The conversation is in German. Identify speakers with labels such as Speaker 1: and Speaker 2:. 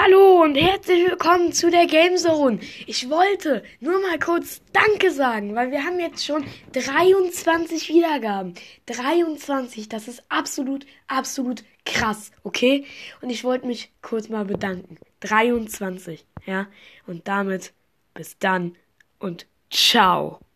Speaker 1: Hallo und herzlich willkommen zu der Gamezone. Ich wollte nur mal kurz Danke sagen, weil wir haben jetzt schon 23 Wiedergaben. 23, das ist absolut, absolut krass, okay? Und ich wollte mich kurz mal bedanken. 23, ja? Und damit bis dann und ciao.